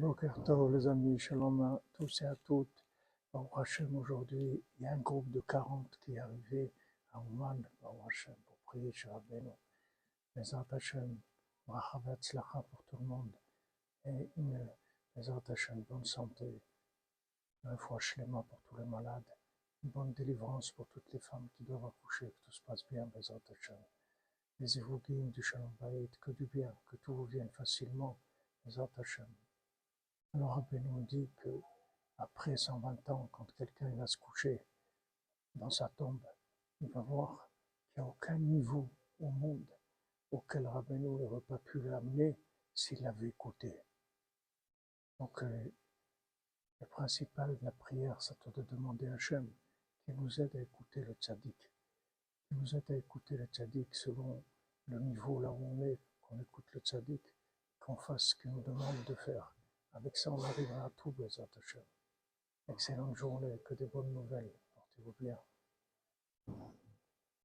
Boker Tov, les amis, shalom à tous et à toutes. Baruch Hashem, aujourd'hui, il y a un groupe de 40 qui est arrivé à Ouman, Baruch Hashem, pour prier chez Rabbeinu. Bezat Hashem, Brachavat Tzlacha pour tout le monde. Et une Bezat Hashem, bonne santé, un fois shlema pour tous les malades, une bonne délivrance pour toutes les femmes qui doivent accoucher, que tout se passe bien, Bezat Hashem. Les évoquines du Shalom Bayit, que du bien, que tout vous vienne facilement, Bezat Hashem. Alors Rabbeinu dit que après 120 ans, quand quelqu'un va se coucher dans sa tombe, il va voir qu'il n'y a aucun niveau au monde auquel Rabbeinu n'aurait pas pu l'amener s'il l'avait écouté. Donc, euh, le principal de la prière, c'est de demander à Hachem qui nous aide à écouter le tzaddik, qui nous aide à écouter le tzaddik selon le niveau là où on est, qu'on écoute le tzaddik, qu'on fasse ce qu'il nous demande de faire. Avec ça, on arrivera à tout, Bezat. Excellente journée, que des bonnes nouvelles. Portez-vous bien.